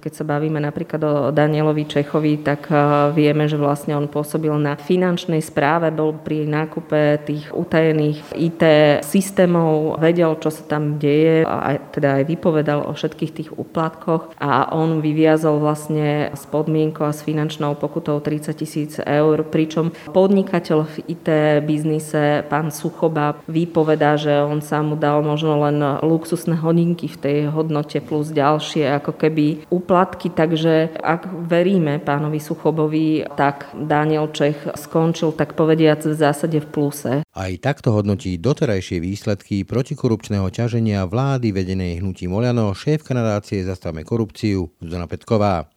Keď sa bavíme napríklad o Danielovi Čechovi, tak e, vieme, že vlastne on pôsobil na finančnej správe, bol pri nákupe tých utajených IT systémov, vedel, čo sa tam deje a teda aj vypovedal o všetkých tých úplatkoch. A on vyviazol vlastne s podmienkou a s finančnou pokutou 30 tisíc eur, pričom podnikateľ v IT biznise, pán Suchoba, vypovedá, že on sa mu dal možno len luxusné hodinky v tej hodnote plus ďalšie, ako keby úplatky, takže ak veríme pánovi Suchobovi, tak Daniel Čech skončil tak povediac v zásade v pluse. Aj takto hodnotí doterajšie výsledky protikorupčného ťaženia vlády vedenej hnutím Oliano šéfka nadácie Zastavme korupciu Zuzana Petková.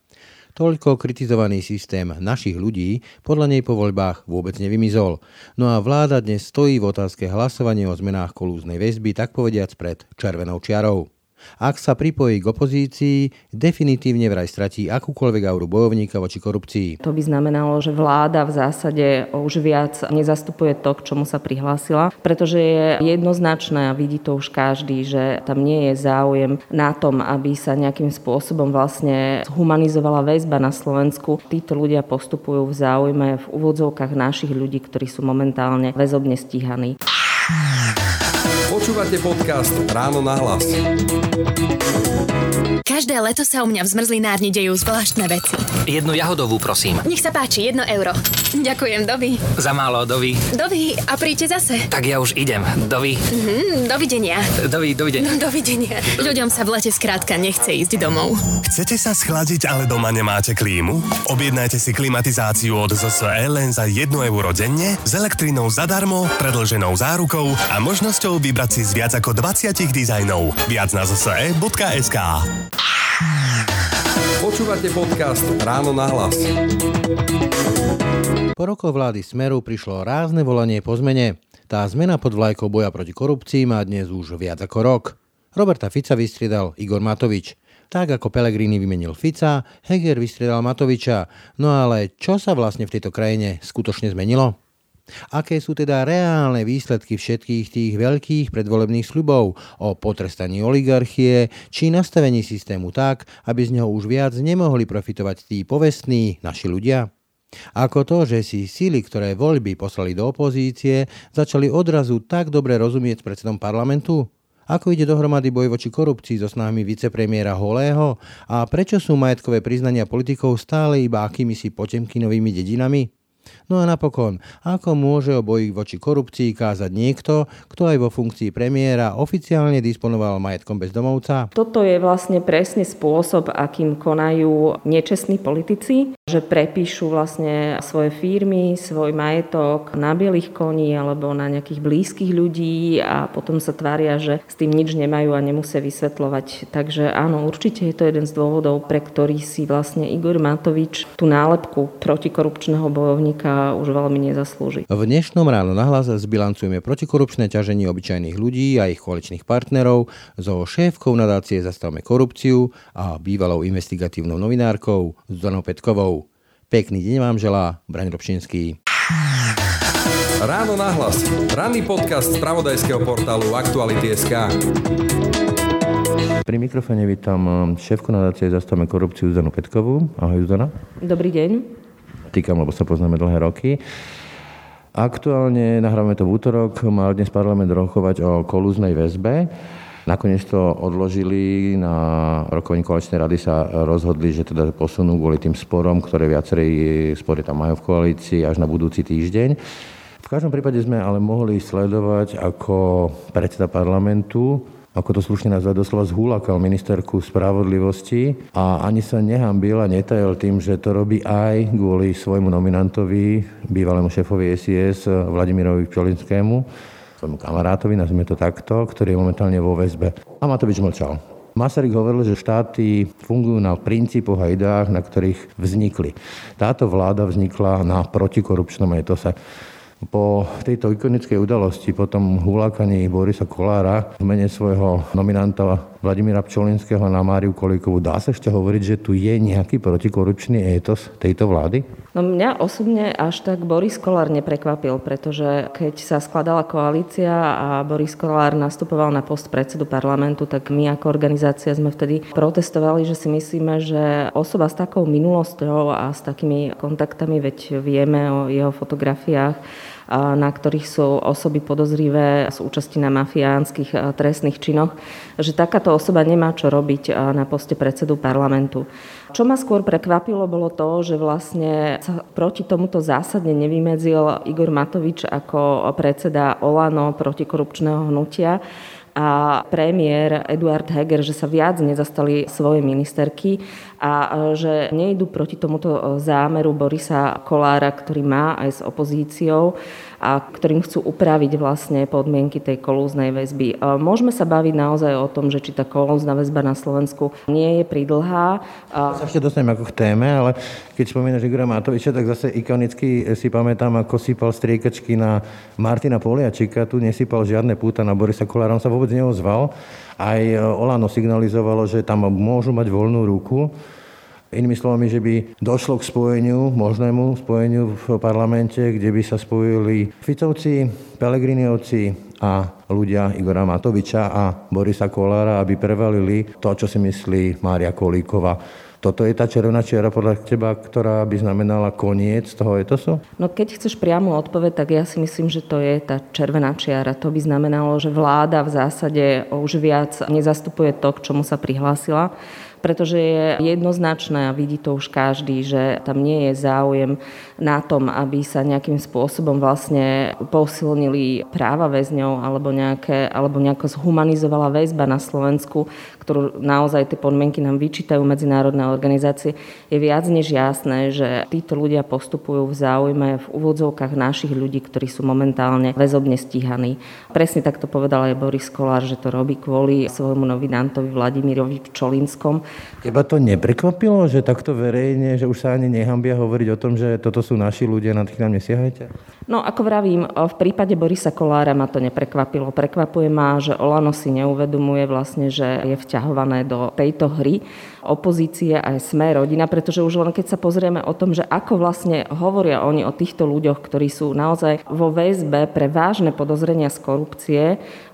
Toľko kritizovaný systém našich ľudí podľa nej po voľbách vôbec nevymizol. No a vláda dnes stojí v otázke hlasovania o zmenách kolúznej väzby, tak povediac pred červenou čiarou. Ak sa pripojí k opozícii, definitívne vraj stratí akúkoľvek auru bojovníka voči korupcii. To by znamenalo, že vláda v zásade už viac nezastupuje to, k čomu sa prihlásila, pretože je jednoznačné a vidí to už každý, že tam nie je záujem na tom, aby sa nejakým spôsobom vlastne humanizovala väzba na Slovensku. Títo ľudia postupujú v záujme v úvodzovkách našich ľudí, ktorí sú momentálne väzobne stíhaní. Počúvate podcast Ráno na hlas. Každé leto sa u mňa v zmrzlinárni dejú zvláštne veci. Jednu jahodovú, prosím. Nech sa páči, jedno euro. Ďakujem, Dovi. Za málo, dovi. Dovi, a príďte zase. Tak ja už idem. Dovi. Mhm, dovidenia. Dovi, dovidenia. Dovidenia. Ľuďom sa v lete skrátka nechce ísť domov. Chcete sa schladiť, ale doma nemáte klímu? Objednajte si klimatizáciu od ZSE len za 1 euro denne, s elektrinou zadarmo, predlženou zárukou a možnosťou vybrať si z viac ako 20 dizajnov. Viac na zse.sk Počúvate podcast Ráno na hlas. Po rokoch vlády Smeru prišlo rázne volanie po zmene. Tá zmena pod vlajkou boja proti korupcii má dnes už viac ako rok. Roberta Fica vystriedal Igor Matovič. Tak ako Pelegrini vymenil Fica, Heger vystriedal Matoviča. No ale čo sa vlastne v tejto krajine skutočne zmenilo? Aké sú teda reálne výsledky všetkých tých veľkých predvolebných sľubov o potrestaní oligarchie či nastavení systému tak, aby z neho už viac nemohli profitovať tí povestní naši ľudia? Ako to, že si síly, ktoré voľby poslali do opozície, začali odrazu tak dobre rozumieť s predsedom parlamentu? Ako ide dohromady boj voči korupcii so snahami vicepremiéra Holého? A prečo sú majetkové priznania politikov stále iba akými si potemkinovými dedinami? No a napokon, ako môže o boji voči korupcii kázať niekto, kto aj vo funkcii premiéra oficiálne disponoval majetkom bezdomovca? Toto je vlastne presne spôsob, akým konajú nečestní politici, že prepíšu vlastne svoje firmy, svoj majetok na bielých koní alebo na nejakých blízkych ľudí a potom sa tvária, že s tým nič nemajú a nemusia vysvetľovať. Takže áno, určite je to jeden z dôvodov, pre ktorý si vlastne Igor Matovič tú nálepku protikorupčného bojovníka už veľmi nezaslúži. V dnešnom ráno nahlas zbilancujeme protikorupčné ťaženie obyčajných ľudí a ich koaličných partnerov so šéfkou nadácie Zastavme korupciu a bývalou investigatívnou novinárkou Zuzanou Petkovou. Pekný deň vám želá Braň Robšinský. Ráno nahlas. Ranný podcast z pravodajského portálu Aktuality.sk. Pri mikrofóne vítam um, šéfku nadácie Zastavme korupciu Zuzanu Petkovú. Ahoj Zuzana. Dobrý deň týkam, lebo sa poznáme dlhé roky. Aktuálne nahrávame to v útorok, mal dnes parlament rokovať o kolúznej väzbe. Nakoniec to odložili, na rokovaní koaličnej rady sa rozhodli, že teda posunú kvôli tým sporom, ktoré viacerí spory tam majú v koalícii až na budúci týždeň. V každom prípade sme ale mohli sledovať, ako predseda parlamentu ako to slušne nazvať, doslova zhúlakal ministerku spravodlivosti a ani sa nehambil a netajil tým, že to robí aj kvôli svojmu nominantovi, bývalému šéfovi SIS Vladimirovi Pčolinskému, svojmu kamarátovi, nazvime to takto, ktorý je momentálne vo väzbe. A Matovič mlčal. Masaryk hovoril, že štáty fungujú na princípoch a ideách, na ktorých vznikli. Táto vláda vznikla na protikorupčnom etose Po tejto ikonickej udalosti, po tom hulákaní Borisa Kolára v mene svojho nominanta Vladimíra Pčolinského na Máriu Kolíkovú, dá sa ešte hovoriť, že tu je nejaký protikorupčný étos tejto vlády? No mňa osobne až tak Boris Kolár neprekvapil, pretože keď sa skladala koalícia a Boris Kolár nastupoval na post predsedu parlamentu, tak my ako organizácia sme vtedy protestovali, že si myslíme, že osoba s takou minulosťou a s takými kontaktami, veď vieme o jeho fotografiách, na ktorých sú osoby podozrivé z účasti na mafiánskych trestných činoch, že takáto osoba nemá čo robiť na poste predsedu parlamentu. Čo ma skôr prekvapilo, bolo to, že vlastne sa proti tomuto zásadne nevymedzil Igor Matovič ako predseda Olano protikorupčného hnutia a premiér Eduard Heger, že sa viac nezastali svoje ministerky a že nejdu proti tomuto zámeru Borisa Kolára, ktorý má aj s opozíciou a ktorým chcú upraviť vlastne podmienky tej kolúznej väzby. Môžeme sa baviť naozaj o tom, že či tá kolúzna väzba na Slovensku nie je pridlhá. Sa ešte dostanem ako k téme, ale keď spomínaš Igora Matoviča, tak zase ikonicky si pamätám, ako sypal striekačky na Martina Poliačika. Tu nesypal žiadne púta na Borisa Kolára, on sa vôbec neozval. Aj Olano signalizovalo, že tam môžu mať voľnú ruku. Inými slovami, že by došlo k spojeniu, možnému spojeniu v parlamente, kde by sa spojili Ficovci, Pelegriniovci a ľudia Igora Matoviča a Borisa Kolára, aby prevalili to, čo si myslí Mária Kolíková. Toto je tá červená čiara podľa teba, ktorá by znamenala koniec toho etosu? No keď chceš priamu odpoveď, tak ja si myslím, že to je tá červená čiara. To by znamenalo, že vláda v zásade už viac nezastupuje to, k čomu sa prihlásila pretože je jednoznačné a vidí to už každý, že tam nie je záujem na tom, aby sa nejakým spôsobom vlastne posilnili práva väzňov alebo, nejaké, alebo nejako zhumanizovala väzba na Slovensku, ktorú naozaj tie podmienky nám vyčítajú medzinárodné organizácie, je viac než jasné, že títo ľudia postupujú v záujme v úvodzovkách našich ľudí, ktorí sú momentálne väzobne stíhaní. Presne takto povedal aj Boris Kolár, že to robí kvôli svojmu novinantovi Vladimirovi Čolinskom, Teba to neprekvapilo, že takto verejne, že už sa ani nehambia hovoriť o tom, že toto sú naši ľudia, na tých nám nesiahajte? No ako vravím, v prípade Borisa Kolára ma to neprekvapilo. Prekvapuje ma, že Olano si neuvedomuje vlastne, že je vťahované do tejto hry opozície aj sme rodina, pretože už len keď sa pozrieme o tom, že ako vlastne hovoria oni o týchto ľuďoch, ktorí sú naozaj vo väzbe pre vážne podozrenia z korupcie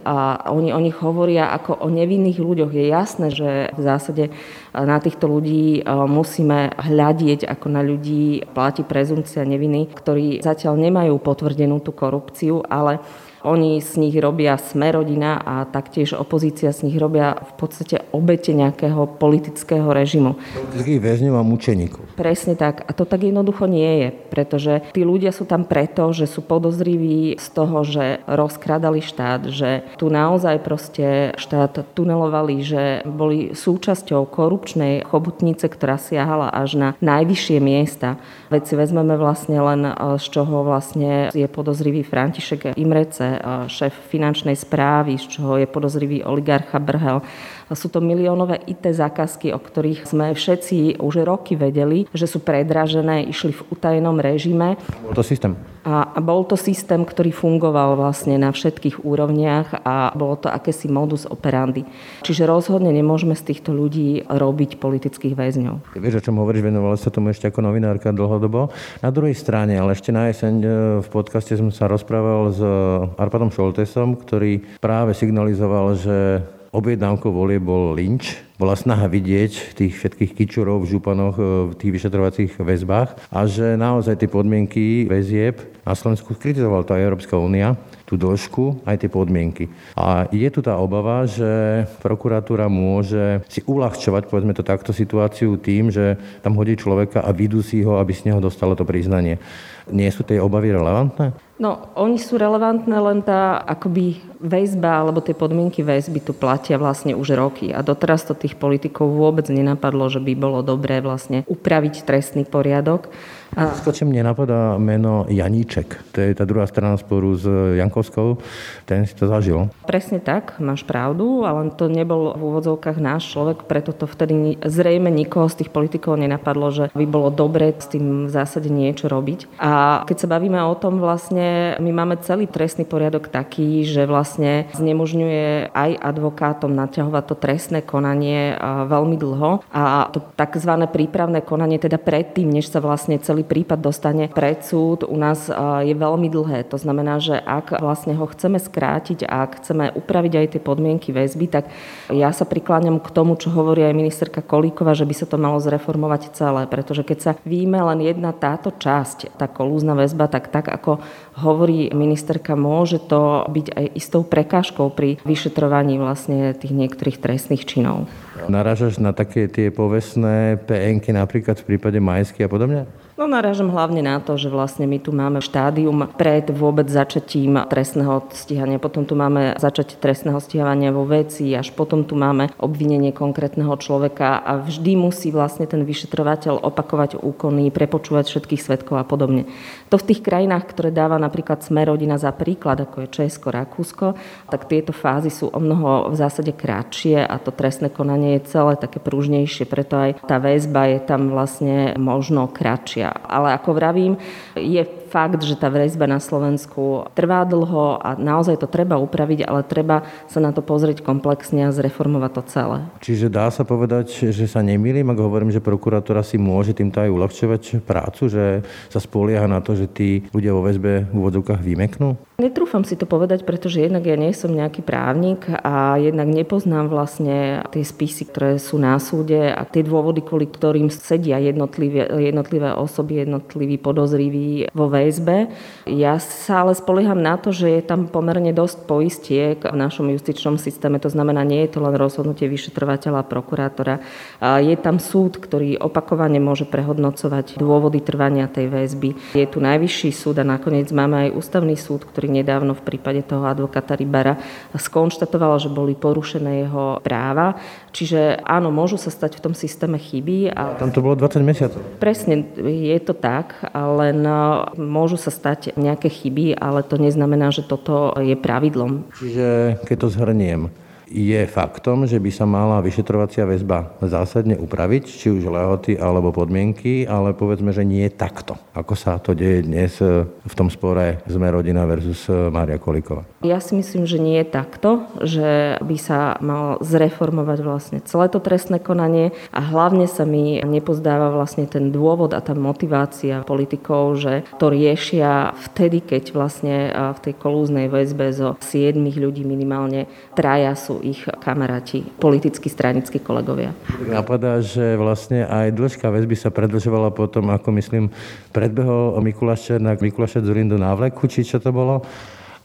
a oni o nich hovoria ako o nevinných ľuďoch. Je jasné, že v zásade na týchto ľudí musíme hľadieť ako na ľudí, platí prezumcia neviny, ktorí zatiaľ nemajú potvrdenú tú korupciu, ale oni z nich robia smerodina a taktiež opozícia z nich robia v podstate obete nejakého politického režimu. Politických väzňov a mučeníkov. Presne tak. A to tak jednoducho nie je, pretože tí ľudia sú tam preto, že sú podozriví z toho, že rozkradali štát, že tu naozaj proste štát tunelovali, že boli súčasťou korupčnej chobotnice, ktorá siahala až na najvyššie miesta. Veď si vezmeme vlastne len z čoho vlastne je podozrivý František Imrece, šéf finančnej správy, z čoho je podozrivý oligarcha Brhel. Sú to miliónové IT zákazky, o ktorých sme všetci už roky vedeli, že sú predražené, išli v utajenom režime. Bol to systém. A bol to systém, ktorý fungoval vlastne na všetkých úrovniach a bolo to akési modus operandi. Čiže rozhodne nemôžeme z týchto ľudí robiť politických väzňov. Ty vieš, o čom hovoríš, venovala sa tomu ešte ako novinárka dlhodobo. Na druhej strane, ale ešte na jeseň e, v podcaste som sa rozprával s Arpadom Šoltesom, ktorý práve signalizoval, že objednávkou volie bol lynč. Bola snaha vidieť tých všetkých kičurov v županoch e, v tých vyšetrovacích väzbách a že naozaj tie podmienky väzieb na Slovensku kritizovala to Európska únia, tú dĺžku, aj tie podmienky. A je tu tá obava, že prokuratúra môže si uľahčovať, povedzme to takto, situáciu tým, že tam hodí človeka a vydusí ho, aby z neho dostalo to priznanie. Nie sú tie obavy relevantné? No, oni sú relevantné, len tá akoby väzba alebo tie podmienky väzby tu platia vlastne už roky a doteraz to tých politikov vôbec nenapadlo, že by bolo dobré vlastne upraviť trestný poriadok a... Skočím, mne napadá meno Janíček. To je tá druhá strana sporu s Jankovskou. Ten si to zažil. Presne tak, máš pravdu, ale to nebol v úvodzovkách náš človek, preto to vtedy zrejme nikoho z tých politikov nenapadlo, že by bolo dobre s tým v zásade niečo robiť. A keď sa bavíme o tom vlastne, my máme celý trestný poriadok taký, že vlastne znemožňuje aj advokátom naťahovať to trestné konanie veľmi dlho a to tzv. prípravné konanie teda predtým, než sa vlastne celý prípad dostane pred súd, u nás je veľmi dlhé. To znamená, že ak vlastne ho chceme skrátiť a ak chceme upraviť aj tie podmienky väzby, tak ja sa prikláňam k tomu, čo hovorí aj ministerka Kolíková, že by sa to malo zreformovať celé, pretože keď sa výjme len jedna táto časť, tá kolúzna väzba, tak tak ako hovorí ministerka, môže to byť aj istou prekážkou pri vyšetrovaní vlastne tých niektorých trestných činov. Narážaš na také tie povestné PNky napríklad v prípade Majsky a podobne? No narážam hlavne na to, že vlastne my tu máme štádium pred vôbec začatím trestného stíhania, potom tu máme začatie trestného stíhania vo veci, až potom tu máme obvinenie konkrétneho človeka a vždy musí vlastne ten vyšetrovateľ opakovať úkony, prepočúvať všetkých svetkov a podobne. To v tých krajinách, ktoré dáva napríklad Smerodina za príklad, ako je Česko, Rakúsko, tak tieto fázy sú o mnoho v zásade kratšie a to trestné konanie je celé také pružnejšie, preto aj tá väzba je tam vlastne možno kratšia. Ale ako vravím, je fakt, že tá väzba na Slovensku trvá dlho a naozaj to treba upraviť, ale treba sa na to pozrieť komplexne a zreformovať to celé. Čiže dá sa povedať, že sa nemýlim, ak hovorím, že prokurátora si môže týmto aj uľahčovať prácu, že sa spolieha na to, že tí ľudia vo väzbe v úvodzovkách vymeknú? Netrúfam si to povedať, pretože jednak ja nie som nejaký právnik a jednak nepoznám vlastne tie spisy, ktoré sú na súde a tie dôvody, kvôli ktorým sedia jednotlivé, jednotlivé osoby, jednotliví podozriví vo väzbe. Ja sa ale spolieham na to, že je tam pomerne dosť poistiek v našom justičnom systéme. To znamená, nie je to len rozhodnutie vyšetrovateľa a prokurátora. Je tam súd, ktorý opakovane môže prehodnocovať dôvody trvania tej väzby. Je tu najvyšší súd a nakoniec máme aj ústavný súd, ktorý nedávno v prípade toho advokáta Rybara skonštatovala, že boli porušené jeho práva. Čiže áno, môžu sa stať v tom systéme chyby. A... Tam to bolo 20 mesiacov. Presne, je to tak, len no, môžu sa stať nejaké chyby, ale to neznamená, že toto je pravidlom. Čiže keď to zhrniem, je faktom, že by sa mala vyšetrovacia väzba zásadne upraviť, či už lehoty alebo podmienky, ale povedzme, že nie takto, ako sa to deje dnes e, v tom spore Sme rodina versus e, Mária Kolíková. Ja si myslím, že nie je takto, že by sa mal zreformovať vlastne celé to trestné konanie a hlavne sa mi nepozdáva vlastne ten dôvod a tá motivácia politikov, že to riešia vtedy, keď vlastne e, v tej kolúznej väzbe zo siedmých ľudí minimálne traja sú ich kamaráti, politickí, stranickí kolegovia. Napadá, že vlastne aj dĺžka väzby sa predlžovala potom, ako myslím, predbehol Mikuláš Černák, Mikuláš Zurindu návleku, či čo to bolo?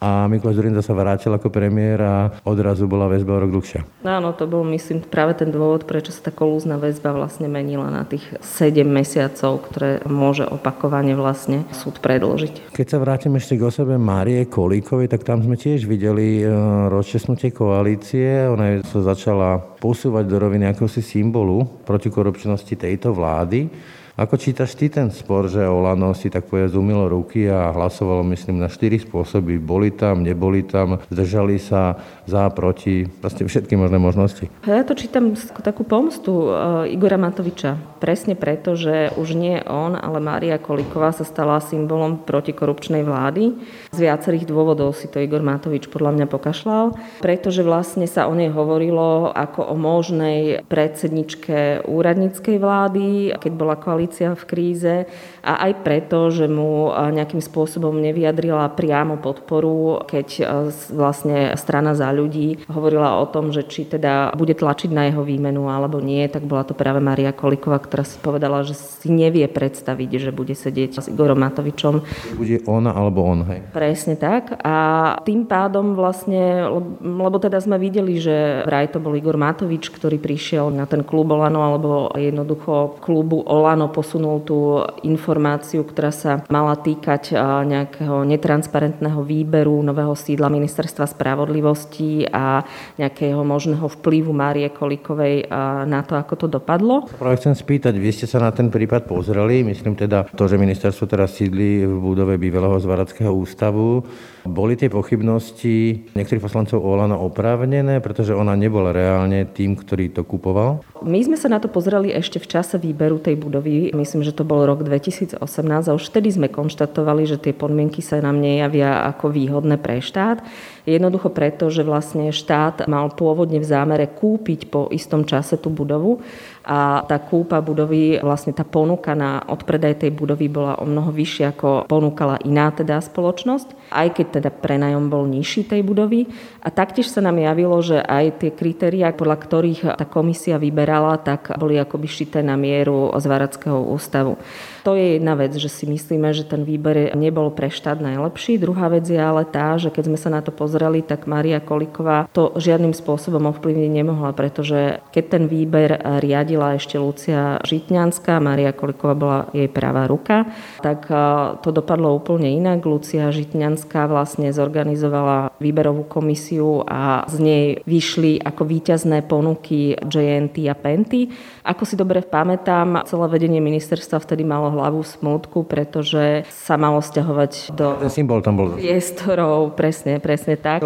A Mikuláš Zurinda sa vrátil ako premiér a odrazu bola väzba o rok dlhšia. Áno, to bol myslím práve ten dôvod, prečo sa tá kolúzna väzba vlastne menila na tých 7 mesiacov, ktoré môže opakovane vlastne súd predložiť. Keď sa vrátim ešte k osobe Márie Kolíkovej, tak tam sme tiež videli e, rozčesnutie koalície. Ona sa začala posúvať do roviny akéhosi symbolu protikorupčnosti tejto vlády. Ako čítaš ty ten spor, že Olano si tak povedať umilo ruky a hlasovalo, myslím, na štyri spôsoby. Boli tam, neboli tam, zdržali sa za, proti, vlastne všetky možné možnosti. Ja to čítam takú pomstu eh, Igora Matoviča. Presne preto, že už nie on, ale Mária Kolíková sa stala symbolom protikorupčnej vlády. Z viacerých dôvodov si to Igor Matovič podľa mňa pokašľal, pretože vlastne sa o nej hovorilo ako o možnej predsedničke úradníckej vlády, keď bola koalícia v kríze a aj preto, že mu nejakým spôsobom nevyjadrila priamo podporu, keď vlastne strana za ľudí hovorila o tom, že či teda bude tlačiť na jeho výmenu alebo nie, tak bola to práve Maria Kolikova, ktorá si povedala, že si nevie predstaviť, že bude sedieť s Igorom Matovičom. Bude ona alebo on, hej? Presne tak. A tým pádom vlastne, lebo teda sme videli, že vraj to bol Igor Matovič, ktorý prišiel na ten klub Olano alebo jednoducho klubu Olano posunul tú informáciu, ktorá sa mala týkať nejakého netransparentného výberu nového sídla ministerstva spravodlivosti a nejakého možného vplyvu Márie Kolikovej na to, ako to dopadlo. Práve chcem spýtať, vy ste sa na ten prípad pozreli, myslím teda to, že ministerstvo teraz sídli v budove bývalého Zvarackého ústavu. Boli tie pochybnosti niektorých poslancov Olano oprávnené, pretože ona nebola reálne tým, ktorý to kupoval? My sme sa na to pozreli ešte v čase výberu tej budovy. Myslím, že to bol rok 2018 a už vtedy sme konštatovali, že tie podmienky sa nám nejavia ako výhodné pre štát. Jednoducho preto, že vlastne štát mal pôvodne v zámere kúpiť po istom čase tú budovu a tá kúpa budovy, vlastne tá ponuka na odpredaj tej budovy bola o mnoho vyššia, ako ponúkala iná teda spoločnosť, aj keď teda prenajom bol nižší tej budovy. A taktiež sa nám javilo, že aj tie kritériá, podľa ktorých tá komisia vyberala, tak boli akoby šité na mieru z Varackého ústavu. To je jedna vec, že si myslíme, že ten výber nebol pre štát najlepší. Druhá vec je ale tá, že keď sme sa na to pozreli, tak Maria Koliková to žiadnym spôsobom ovplyvniť nemohla, pretože keď ten výber riadila ešte Lucia Žitňanská, Maria Koliková bola jej pravá ruka, tak to dopadlo úplne inak. Lucia Žitňanská vlastne zorganizovala výberovú komisiu a z nej vyšli ako víťazné ponuky JNT a Penty. Ako si dobre pamätám, celé vedenie ministerstva vtedy malo hlavu smutku, pretože sa malo stiahovať do Ten symbol tam bol. priestorov, presne, presne tak.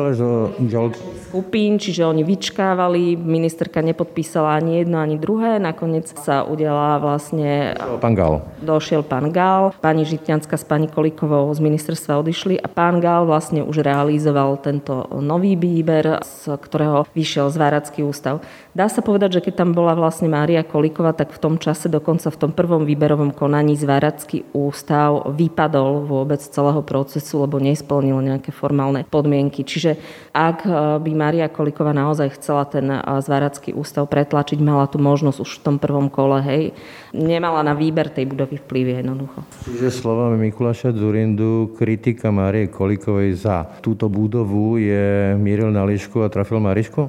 Skupín, čiže oni vyčkávali, ministerka nepodpísala ani jedno, ani druhé, nakoniec sa udiala vlastne... Pán Gál. Došiel pán Gál, pani Žitňanská s pani Kolikovou z ministerstva odišli a pán Gál vlastne už realizoval tento nový výber, z ktorého vyšiel Zváracký ústav. Dá sa povedať, že keď tam bola vlastne Mária Kolíková, tak v tom čase dokonca v tom prvom výberovom konaní Zváracký ústav vypadol vôbec z celého procesu, lebo nesplnil nejaké formálne podmienky. Čiže ak e, by Mária Kolíková naozaj chcela ten e, Zváracký ústav pretlačiť, mala tu možnosť už v tom prvom kole, hej. Nemala na výber tej budovy vplyv jednoducho. Čiže slovami Mikuláša Zurindu, kritika Márie Kolíkovej za túto budovu je mieril na líšku a trafil Marišku?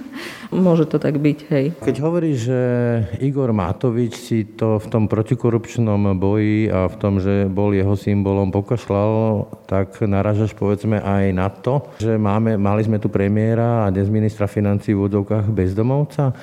Môže to tak byť, hej. Keď hovorí, že Igor Matovič si to v tom protikorupčnom boji a v tom, že bol jeho symbolom pokašľal, tak naražaš povedzme aj na to, že máme, mali sme tu premiéra a dnes ministra financí v údovkách bezdomovca.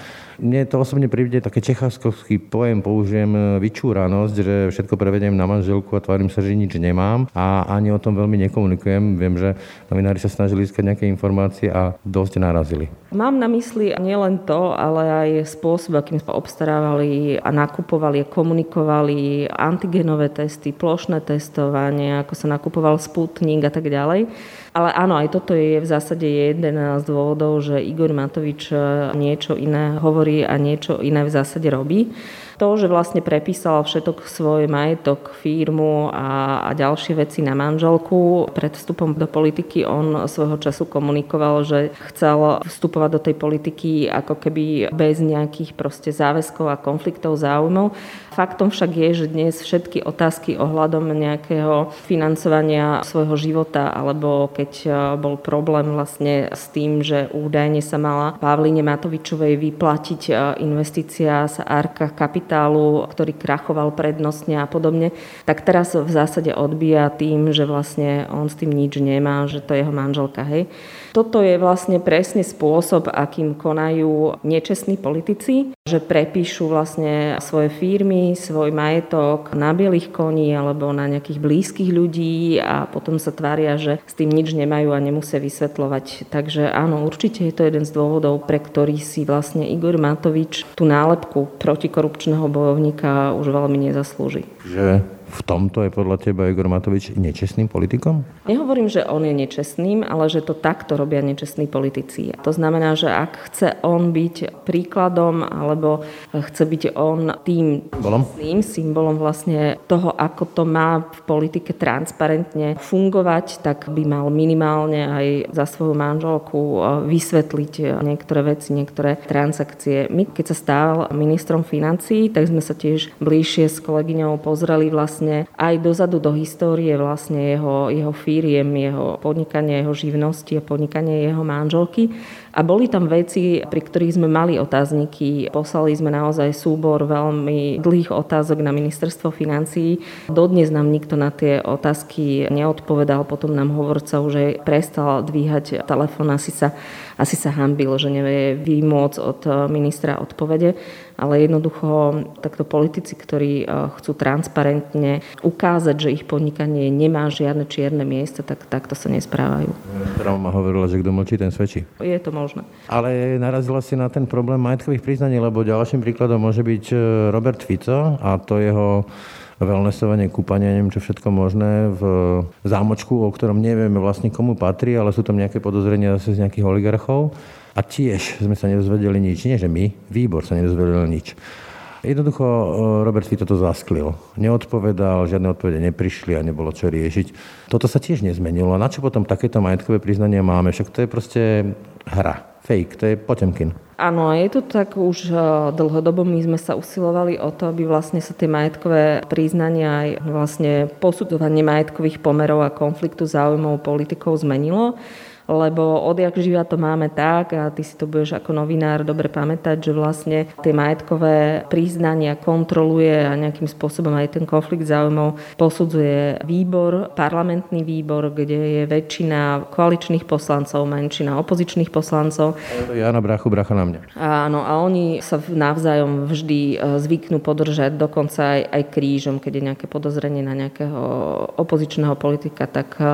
Mne to osobne príde také čechaskovský pojem, použijem e, vyčúranosť, že všetko prevediem na manželku a tvárim sa, že nič nemám a ani o tom veľmi nekomunikujem. Viem, že novinári sa snažili získať nejaké informácie a dosť narazili. Mám na mysli nielen to, ale aj spôsob, akým obstarávali a nakupovali a komunikovali antigenové testy, plošné testovanie, ako sa nakupoval Sputnik a tak ďalej. Ale áno, aj toto je v zásade jeden z dôvodov, že Igor Matovič niečo iné hovorí a niečo iné v zásade robí. To, že vlastne prepísal všetok svoj majetok, firmu a, a ďalšie veci na manželku, pred vstupom do politiky on svojho času komunikoval, že chcel vstupovať do tej politiky ako keby bez nejakých proste záväzkov a konfliktov záujmov. Faktom však je, že dnes všetky otázky ohľadom nejakého financovania svojho života alebo keď e, bol problém vlastne s tým, že údajne sa mala Pavline Matovičovej vyplatiť e, investícia z Arka kapitálu, ktorý krachoval prednostne a podobne, tak teraz v zásade odbíja tým, že vlastne on s tým nič nemá, že to je jeho manželka. Hej. Toto je vlastne presne spôsob, akým konajú nečestní politici, že prepíšu vlastne svoje firmy, svoj majetok na bielých koní alebo na nejakých blízkych ľudí a potom sa tvária, že s tým nič nemajú a nemusia vysvetľovať. Takže áno, určite je to jeden z dôvodov, pre ktorý si vlastne Igor Matovič tú nálepku protikorupčného bojovníka už veľmi nezaslúži. Že v tomto je podľa teba Igor Matovič nečestným politikom? Nehovorím, že on je nečestným, ale že to takto robia nečestní politici. To znamená, že ak chce on byť príkladom alebo chce byť on tým symbolom, symbolom vlastne toho, ako to má v politike transparentne fungovať, tak by mal minimálne aj za svoju manželku vysvetliť niektoré veci, niektoré transakcie. My, keď sa stával ministrom financí, tak sme sa tiež bližšie s kolegyňou pozreli vlastne vlastne aj dozadu do histórie vlastne jeho, jeho firiem, jeho podnikania, jeho živnosti a podnikanie jeho manželky. A boli tam veci, pri ktorých sme mali otázniky. Poslali sme naozaj súbor veľmi dlhých otázok na ministerstvo financií. Dodnes nám nikto na tie otázky neodpovedal. Potom nám hovorca už prestal dvíhať telefón, asi sa, asi sa hambil, že nevie vymôcť od ministra odpovede ale jednoducho takto politici, ktorí chcú transparentne ukázať, že ich podnikanie nemá žiadne čierne miesta, tak takto sa nesprávajú. Roma hovorila, že kto mlčí, ten svedčí. Je to možné. Ale narazila si na ten problém majetkových priznaní, lebo ďalším príkladom môže byť e, Robert Fico a to jeho wellnessovanie, kúpanie, neviem čo všetko možné v zámočku, o ktorom nevieme vlastne komu patrí, ale sú tam nejaké podozrenia zase z nejakých oligarchov. A tiež sme sa nedozvedeli nič. Nie, že my, výbor sa nedozvedel nič. Jednoducho e, Robert Fico to zasklil. Neodpovedal, žiadne odpovede neprišli a nebolo čo riešiť. Toto sa tiež nezmenilo. Na čo potom takéto majetkové priznania máme? Však to je proste hra. Fake, to je potemkin. Áno, je to tak už e, dlhodobo. My sme sa usilovali o to, aby vlastne sa tie majetkové priznania aj vlastne posudzovanie majetkových pomerov a konfliktu záujmov politikov zmenilo lebo odjak živa to máme tak, a ty si to budeš ako novinár dobre pamätať, že vlastne tie majetkové priznania kontroluje a nejakým spôsobom aj ten konflikt záujmov posudzuje výbor, parlamentný výbor, kde je väčšina koaličných poslancov, menšina opozičných poslancov. Jana Brachu, bracha na mňa. Áno, a oni sa navzájom vždy e, zvyknú podržať, dokonca aj, aj krížom, keď je nejaké podozrenie na nejakého opozičného politika, tak e,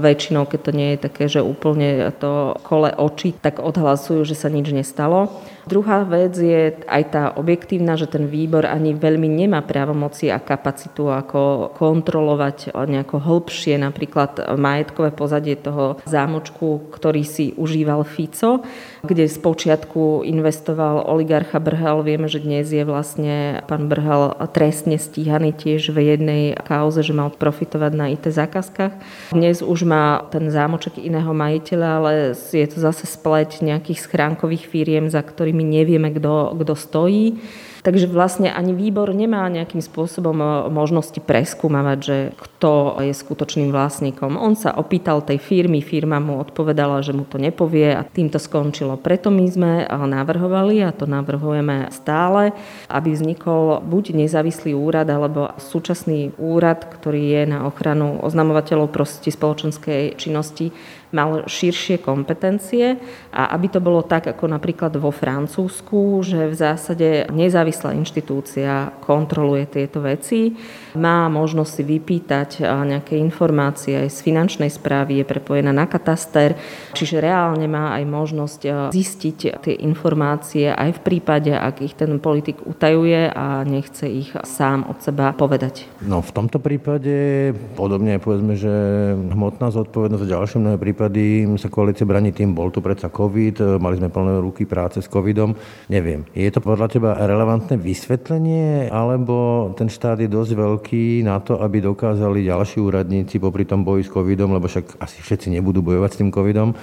väčšinou, keď to nie je také, že úplne úplne to kole oči, tak odhlasujú, že sa nič nestalo. Druhá vec je aj tá objektívna, že ten výbor ani veľmi nemá právomoci a kapacitu ako kontrolovať nejako hĺbšie napríklad majetkové pozadie toho zámočku, ktorý si užíval Fico, kde z počiatku investoval oligarcha Brhel. Vieme, že dnes je vlastne pán Brhel trestne stíhaný tiež v jednej kauze, že mal profitovať na IT zákazkách. Dnes už má ten zámoček iného majiteľa, ale je to zase spleť nejakých schránkových firiem, za ktorým my nevieme, kto, stojí. Takže vlastne ani výbor nemá nejakým spôsobom e, možnosti preskúmavať, že kto je skutočným vlastníkom. On sa opýtal tej firmy, firma mu odpovedala, že mu to nepovie a tým to skončilo. Preto my sme e, navrhovali, a to navrhujeme stále, aby vznikol buď nezávislý úrad, alebo súčasný úrad, ktorý je na ochranu oznamovateľov prosti spoločenskej činnosti, mal širšie kompetencie a aby to bolo tak, ako napríklad vo Francúzsku, že v zásade nezávislá inštitúcia kontroluje tieto veci, má možnosť si vypýtať nejaké informácie aj z finančnej správy, je prepojená na kataster, čiže reálne má aj možnosť zistiť tie informácie aj v prípade, ak ich ten politik utajuje a nechce ich sám od seba povedať. No v tomto prípade podobne povedzme, že hmotná zodpovednosť a ďalšie mnohé prípady sa koalícia braní tým, bol tu predsa COVID, mali sme plné ruky práce s COVIDom. Neviem, je to podľa teba relevantné vysvetlenie, alebo ten štát je dosť veľký na to, aby dokázali ďalší úradníci popri tom boji s COVIDom, lebo však asi všetci nebudú bojovať s tým COVIDom,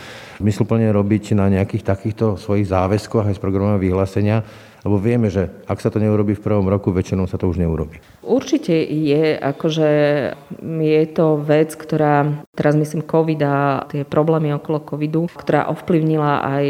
zmysluplne robiť na nejakých takýchto svojich záväzkoch aj z programového vyhlásenia lebo vieme, že ak sa to neurobi v prvom roku, väčšinou sa to už neurobi. Určite je, akože je to vec, ktorá, teraz myslím COVID a tie problémy okolo COVIDu, ktorá ovplyvnila aj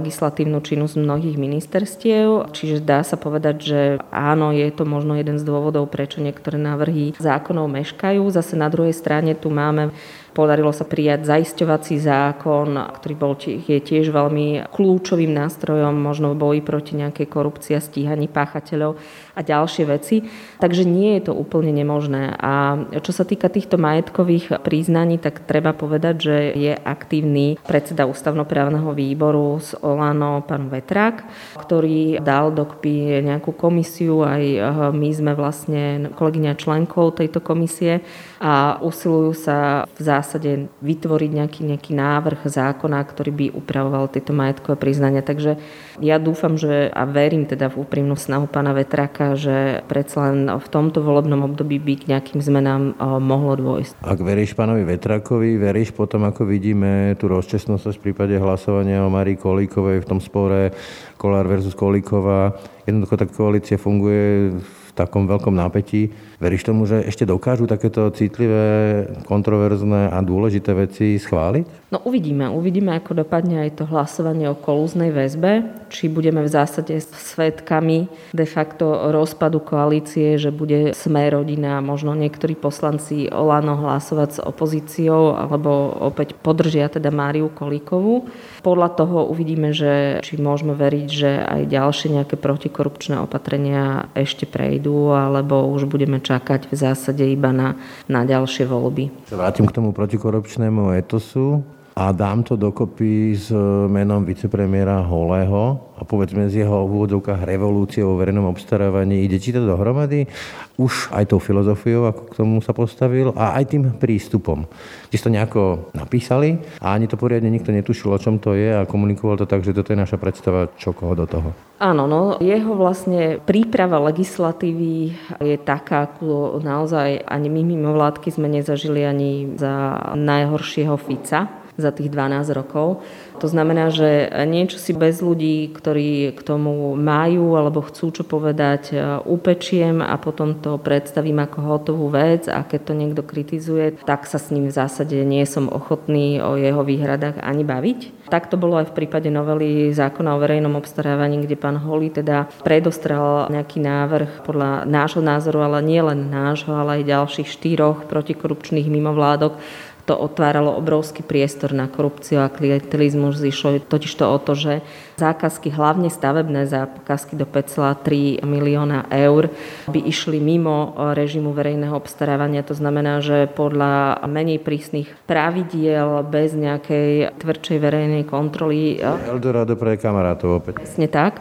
legislatívnu činnosť mnohých ministerstiev, čiže dá sa povedať, že áno, je to možno jeden z dôvodov, prečo niektoré návrhy zákonov meškajú. Zase na druhej strane tu máme Podarilo sa prijať zaisťovací zákon, ktorý bol, je tiež veľmi kľúčovým nástrojom možno v boji proti nejakej korupcii a stíhaní páchateľov a ďalšie veci. Takže nie je to úplne nemožné. A čo sa týka týchto majetkových priznaní, tak treba povedať, že je aktívny predseda ústavnoprávneho výboru z Olano, pán Vetrák, ktorý dal dokopy nejakú komisiu, aj eh, my sme vlastne kolegyňa členkov tejto komisie a usilujú sa v zásade vytvoriť nejaký, nejaký návrh zákona, ktorý by upravoval tieto majetkové priznania. Takže ja dúfam, že a verím teda v úprimnú snahu pána Vetraka, že predsa len v tomto volebnom období by k nejakým zmenám mohlo dôjsť. Ak veríš pánovi Vetrakovi, veríš potom, ako vidíme tú rozčesnosť v prípade hlasovania o Marii Kolíkovej v tom spore Kolár versus Kolíková. Jednoducho tá koalícia funguje v takom veľkom nápetí. Veríš tomu, že ešte dokážu takéto citlivé, kontroverzné a dôležité veci schváliť? No uvidíme. Uvidíme, ako dopadne aj to hlasovanie o kolúznej väzbe. Či budeme v zásade svetkami de facto rozpadu koalície, že bude sme rodina, možno niektorí poslanci Olano hlasovať s opozíciou, alebo opäť podržia teda Máriu Kolíkovú. Podľa toho uvidíme, že či môžeme veriť, že aj ďalšie nejaké protikorupčné opatrenia ešte prejdú, alebo už budeme čakať v zásade iba na, na ďalšie voľby. Vrátim k tomu protikorupčnému etosu a dám to dokopy s menom vicepremiéra Holého a povedzme z jeho úvodzovkách revolúcie vo verejnom obstarávaní. Ide či to dohromady? Už aj tou filozofiou, ako k tomu sa postavil a aj tým prístupom. Či to nejako napísali a ani to poriadne nikto netušil, o čom to je a komunikoval to tak, že toto je naša predstava, čo koho do toho. Áno, no jeho vlastne príprava legislatívy je taká, ako naozaj ani my mimovládky sme nezažili ani za najhoršieho Fica za tých 12 rokov. To znamená, že niečo si bez ľudí, ktorí k tomu majú alebo chcú čo povedať, e, upečiem a potom to predstavím ako hotovú vec a keď to niekto kritizuje, tak sa s ním v zásade nie som ochotný o jeho výhradách ani baviť. Tak to bolo aj v prípade novely zákona o verejnom obstarávaní, kde pán Holý teda predostrel nejaký návrh podľa nášho názoru, ale nie len nášho, ale aj ďalších štyroch protikorupčných mimovládok, to otváralo obrovský priestor na korupciu a klientelizmus. Išlo totiž to o to, že zákazky, hlavne stavebné zákazky do 5,3 milióna eur by išli mimo režimu verejného obstarávania. To znamená, že podľa menej prísnych pravidiel, bez nejakej tvrdšej verejnej kontroly. Eldorado pre kamarátov opäť. Presne tak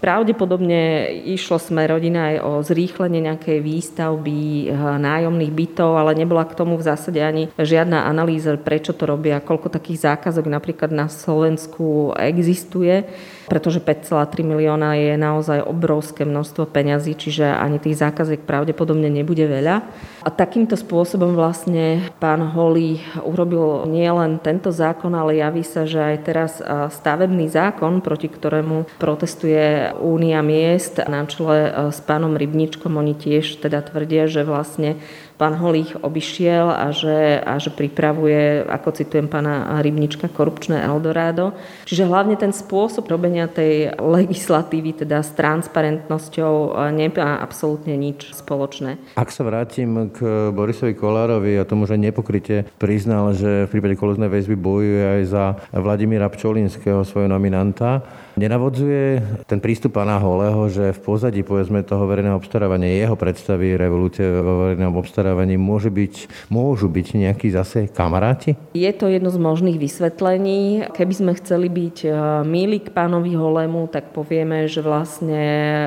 Pravdepodobne išlo sme rodina aj o zrýchlenie nejakej výstavby eh, nájomných bytov, ale nebola k tomu v zásade ani žiadna analýza, prečo to robia, koľko takých zákazok napríklad na Slovensku existuje pretože 5,3 milióna je naozaj obrovské množstvo peňazí, čiže ani tých zákazek pravdepodobne nebude veľa. A takýmto spôsobom vlastne pán Holý urobil nielen tento zákon, ale javí sa, že aj teraz stavebný zákon, proti ktorému protestuje Únia miest na čele s pánom Rybničkom, oni tiež teda tvrdia, že vlastne pán Holých obišiel a že, a že pripravuje, ako citujem pána Rybnička, korupčné Eldorado. Čiže hlavne ten spôsob robenia tej legislatívy, teda s transparentnosťou, nemá absolútne nič spoločné. Ak sa vrátim k Borisovi Kolárovi a tomu, že nepokryte priznal, že v prípade koloznej väzby bojuje aj za Vladimíra Pčolinského, svojho nominanta, Nenavodzuje ten prístup pána Holého, že v pozadí povedzme toho verejného obstarávania, jeho predstavy revolúcie vo verejnom obstarávaní môže byť, môžu byť nejakí zase kamaráti? Je to jedno z možných vysvetlení. Keby sme chceli byť e, milí k pánovi Holému, tak povieme, že vlastne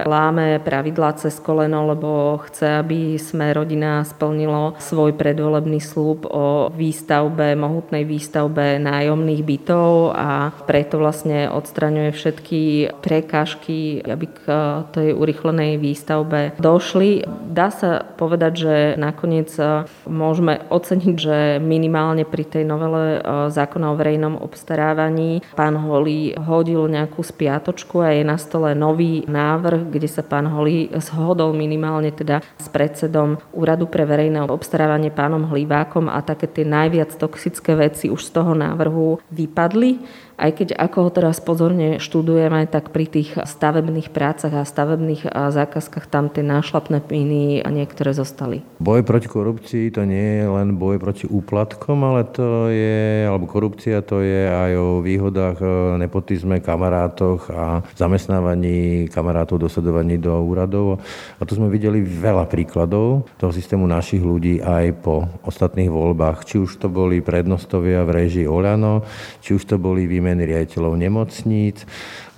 láme pravidlá cez koleno, lebo chce, aby sme rodina splnilo svoj predvolebný slúb o výstavbe, mohutnej výstavbe nájomných bytov a preto vlastne odstraňuje všetko všetky prekážky, aby k eh, tej urychlenej výstavbe došli. Dá sa povedať, že nakoniec eh, môžeme oceniť, že minimálne pri tej novele eh, zákona o verejnom obstarávaní pán Holý hodil nejakú spiatočku a je na stole nový návrh, kde sa pán Holý zhodol minimálne teda s predsedom Úradu pre verejné obstarávanie pánom Hlívákom a také tie najviac toxické veci už z toho návrhu vypadli aj keď ako ho teraz pozorne študujeme, tak pri tých stavebných prácach a stavebných zákazkách tam tie nášlapné píny a niektoré zostali. Boj proti korupcii to nie je len boj proti úplatkom, ale to je, alebo korupcia to je aj o výhodách, e, nepotizme, kamarátoch a zamestnávaní kamarátov, dosledovaní do úradov. A tu sme videli veľa príkladov toho systému našich ľudí aj po ostatných voľbách. Či už to boli prednostovia v režii Oľano, či už to boli výmeny riaditeľov nemocníc.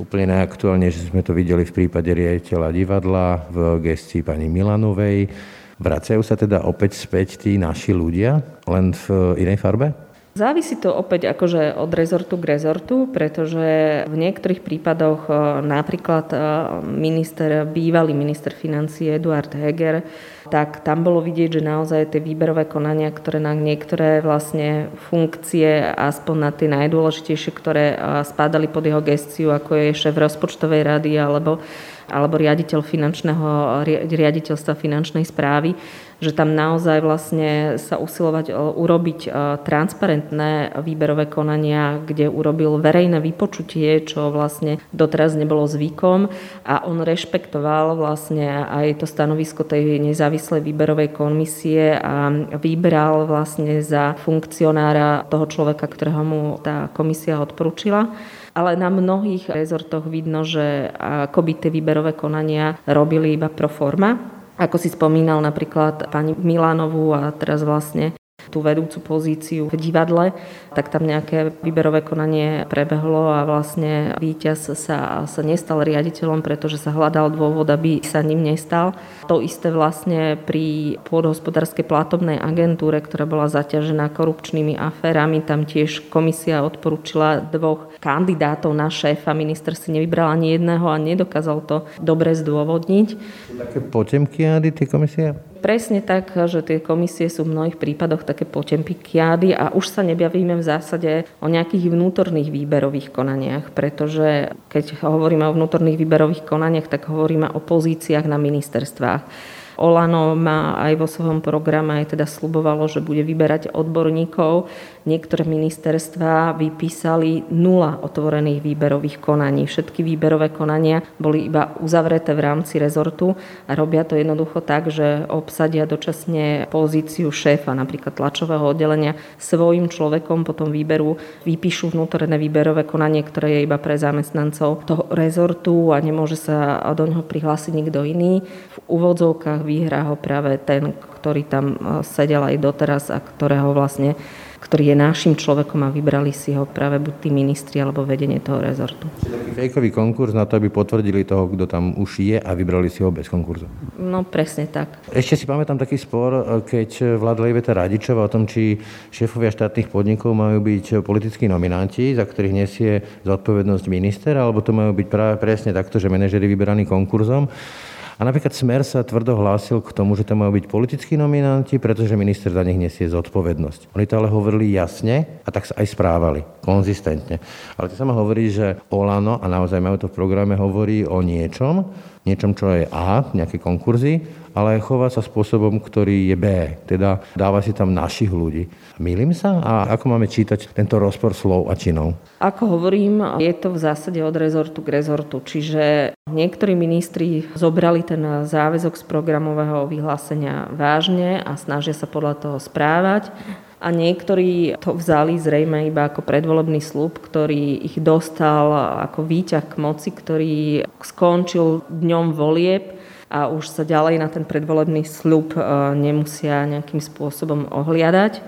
Úplne najaktuálnejšie sme to videli v prípade riaditeľa divadla v gestii pani Milanovej. Vracajú sa teda opäť späť tí naši ľudia, len v inej farbe? Závisí to opäť akože od rezortu k rezortu, pretože v niektorých prípadoch e, napríklad e, minister, bývalý minister financí Eduard Heger, tak tam bolo vidieť, že naozaj tie výberové konania, ktoré na niektoré vlastne funkcie, aspoň na tie najdôležitejšie, ktoré e, spadali pod jeho gestiu, ako je šéf rozpočtovej rady alebo alebo riaditeľ finančného, riaditeľstva finančnej správy, že tam naozaj vlastne sa usilovať urobiť e, transparentné výberové konania, kde urobil verejné vypočutie, čo vlastne doteraz nebolo zvykom. A on rešpektoval vlastne aj to stanovisko tej nezávislej výberovej komisie a vybral vlastne za funkcionára toho človeka, ktorého mu tá komisia odporúčila ale na mnohých rezortoch vidno, že akoby tie výberové konania robili iba pro forma. Ako si spomínal napríklad pani Milanovú a teraz vlastne tú vedúcu pozíciu v divadle, tak tam nejaké výberové konanie prebehlo a vlastne víťaz sa, sa nestal riaditeľom, pretože sa hľadal dôvod, aby sa ním nestal. To isté vlastne pri pôdohospodárskej platobnej agentúre, ktorá bola zaťažená korupčnými aférami, tam tiež komisia odporúčila dvoch kandidátov na šéfa. Minister si nevybral ani jedného a nedokázal to dobre zdôvodniť. Také potemky, tie komisie? Presne tak, že tie komisie sú v mnohých prípadoch také potempikiády a už sa nebavíme v zásade o nejakých vnútorných výberových konaniach, pretože keď hovoríme o vnútorných výberových konaniach, tak hovoríme o pozíciách na ministerstvách. Olano má aj vo svojom programe aj teda slubovalo, že bude vyberať odborníkov. Niektoré ministerstvá vypísali nula otvorených výberových konaní. Všetky výberové konania boli iba uzavreté v rámci rezortu a robia to jednoducho tak, že obsadia dočasne pozíciu šéfa, napríklad tlačového oddelenia, svojim človekom potom výberu vypíšu vnútorné výberové konanie, ktoré je iba pre zamestnancov toho rezortu a nemôže sa do neho prihlásiť nikto iný. V úvodzovkách vyhrá ho práve ten, ktorý tam e, sedel aj doteraz a ktorého vlastne ktorý je našim človekom a vybrali si ho práve buď tí ministri alebo vedenie toho rezortu. Taký fejkový konkurs na to, aby potvrdili toho, kto tam už je a vybrali si ho bez konkurzu. No presne tak. Ešte si pamätám taký spor, e, keď vládla Iveta Radičová o tom, či šéfovia štátnych podnikov majú byť politickí nominanti, za ktorých nesie zodpovednosť minister, alebo to majú byť práve presne takto, že manažeri vyberaní konkurzom. A napríklad Smer sa tvrdo hlásil k tomu, že to majú byť politickí nominanti, pretože minister za nich nesie zodpovednosť. Oni to ale hovorili jasne a tak sa aj správali, konzistentne. Ale to sama hovorí, že Olano, a naozaj majú to v programe, hovorí o niečom, niečom, čo je A, nejaké konkurzy, ale chová sa spôsobom, ktorý je B, teda dáva si tam našich ľudí. Mýlim sa? A ako máme čítať tento rozpor slov a činov? Ako hovorím, je to v zásade od rezortu k rezortu, čiže niektorí ministri zobrali ten záväzok z programového vyhlásenia vážne a snažia sa podľa toho správať a niektorí to vzali zrejme iba ako predvolebný slub, ktorý ich dostal ako výťah k moci, ktorý skončil dňom volieb a už sa ďalej na ten predvolebný sľub e, nemusia nejakým spôsobom ohliadať.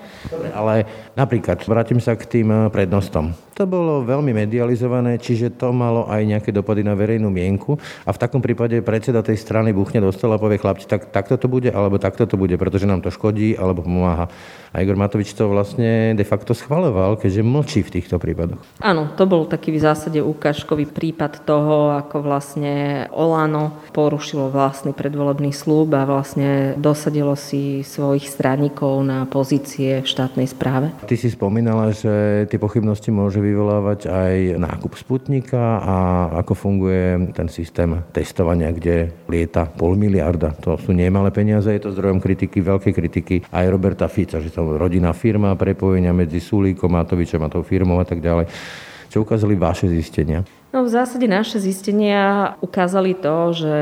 Ale napríklad, vrátim sa k tým e, prednostom. To bolo veľmi medializované, čiže to malo aj nejaké dopady na verejnú mienku a v takom prípade predseda tej strany buchne do stola a povie chlapci, tak takto to bude, alebo takto to bude, pretože nám to škodí, alebo pomáha. A Igor Matovič to vlastne de facto schvaloval, keďže mlčí v týchto prípadoch. Áno, to bol taký v zásade ukážkový prípad toho, ako vlastne Olano porušilo vlastný predvolebný slúb a vlastne dosadilo si svojich straníkov na pozície v štátnej správe. Ty si spomínala, že tie pochybnosti môže vyvolávať aj nákup Sputnika a ako funguje ten systém testovania, kde lieta pol miliarda. To sú nemalé peniaze, je to zdrojom kritiky, veľkej kritiky aj Roberta Fica, že to rodinná firma, prepojenia medzi Sulíkom, Matovičom a tou firmou a tak ďalej. Čo ukázali vaše zistenia? No v zásade naše zistenia ukázali to, že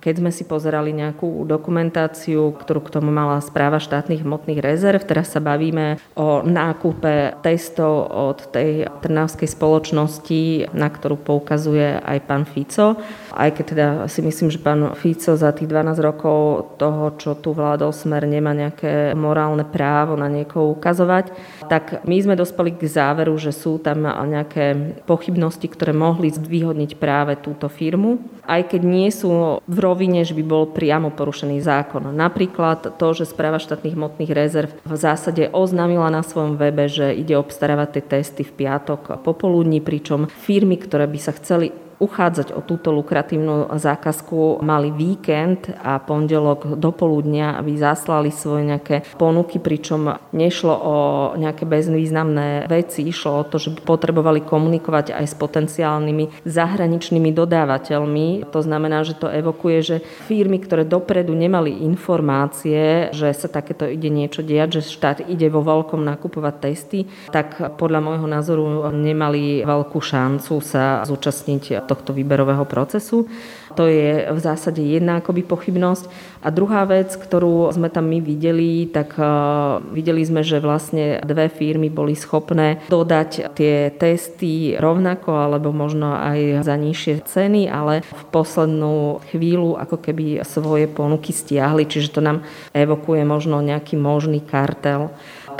keď sme si pozerali nejakú dokumentáciu, ktorú k tomu mala správa štátnych hmotných rezerv, teraz sa bavíme o nákupe testov od tej trnavskej spoločnosti, na ktorú poukazuje aj pán Fico. Aj keď teda si myslím, že pán Fico za tých 12 rokov toho, čo tu vládol smer, nemá nejaké morálne právo na niekoho ukazovať, tak my sme dospeli k záveru, že sú tam nejaké pochybnosti, ktoré mohli zvýhodniť práve túto firmu, aj keď nie sú v rovine, že by bol priamo porušený zákon. Napríklad to, že správa štátnych hmotných rezerv v zásade oznámila na svojom webe, že ide obstarávať tie testy v piatok popoludní, pričom firmy, ktoré by sa chceli uchádzať o túto lukratívnu zákazku, mali víkend a pondelok do poludnia, aby zaslali svoje nejaké ponuky, pričom nešlo o nejaké bezvýznamné veci, išlo o to, že potrebovali komunikovať aj s potenciálnymi zahraničnými dodávateľmi. To znamená, že to evokuje, že firmy, ktoré dopredu nemali informácie, že sa takéto ide niečo diať, že štát ide vo veľkom nakupovať testy, tak podľa môjho názoru nemali veľkú šancu sa zúčastniť tohto výberového procesu. To je v zásade jedna akoby pochybnosť. A druhá vec, ktorú sme tam my videli, tak uh, videli sme, že vlastne dve firmy boli schopné dodať tie testy rovnako alebo možno aj za nižšie ceny, ale v poslednú chvíľu ako keby svoje ponuky stiahli, čiže to nám evokuje možno nejaký možný kartel.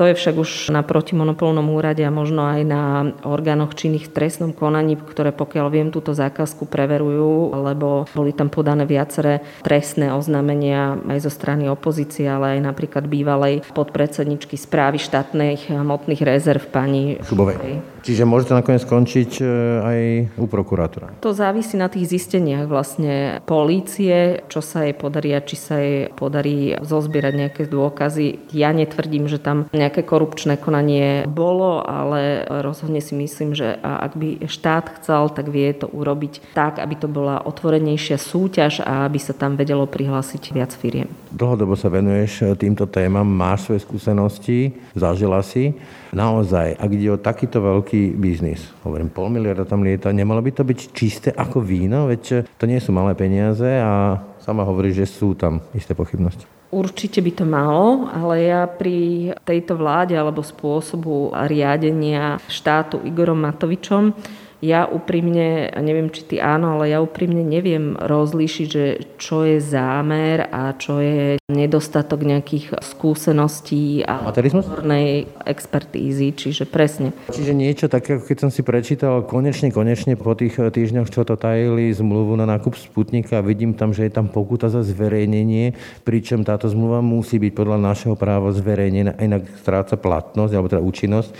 To je však už na protimonopolnom úrade a možno aj na orgánoch činných v trestnom konaní, ktoré pokiaľ viem túto zákazku preverujú, lebo boli tam podané viaceré trestné oznámenia aj zo strany opozície, ale aj napríklad bývalej podpredsedničky správy štátnych hmotných rezerv pani Šubovej. Čiže môže to nakoniec skončiť e, aj u prokurátora. To závisí na tých zisteniach vlastne polície, čo sa jej podarí a či sa jej podarí zozbierať nejaké dôkazy. Ja netvrdím, že tam nejaké korupčné konanie bolo, ale rozhodne si myslím, že ak by štát chcel, tak vie to urobiť tak, aby to bola otvorenejšia súťaž a aby sa tam vedelo prihlásiť viac firiem. Dlhodobo sa venuješ e, týmto témam, máš svoje skúsenosti, zažila si. Naozaj, ak ide o takýto veľký biznis, hovorím, pol miliarda tam lieta, nemalo by to byť čisté ako víno, veď to nie sú malé peniaze a sama hovorí, že sú tam isté pochybnosti. Určite by to malo, ale ja pri tejto vláde alebo spôsobu riadenia štátu Igorom Matovičom ja úprimne, neviem či ty áno, ale ja úprimne neviem rozlíšiť, že čo je zámer a čo je nedostatok nejakých skúseností a odbornej expertízy, čiže presne. Čiže niečo také, ako keď som si prečítal konečne, konečne po tých týždňoch, čo to tajili zmluvu na nákup Sputnika, vidím tam, že je tam pokuta za zverejnenie, pričom táto zmluva musí byť podľa našeho práva zverejnená, inak stráca platnosť alebo teda účinnosť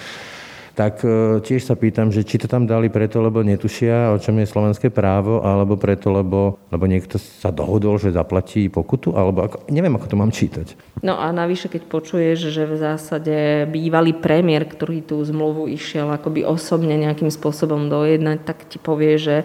tak e, tiež sa pýtam, že či to tam dali preto, lebo netušia, o čom je slovenské právo, alebo preto, lebo, lebo niekto sa dohodol, že zaplatí pokutu, alebo ako, neviem, ako to mám čítať. No a navyše, keď počuješ, že v zásade bývalý premiér, ktorý tú zmluvu išiel akoby osobne nejakým spôsobom dojednať, tak ti povie, že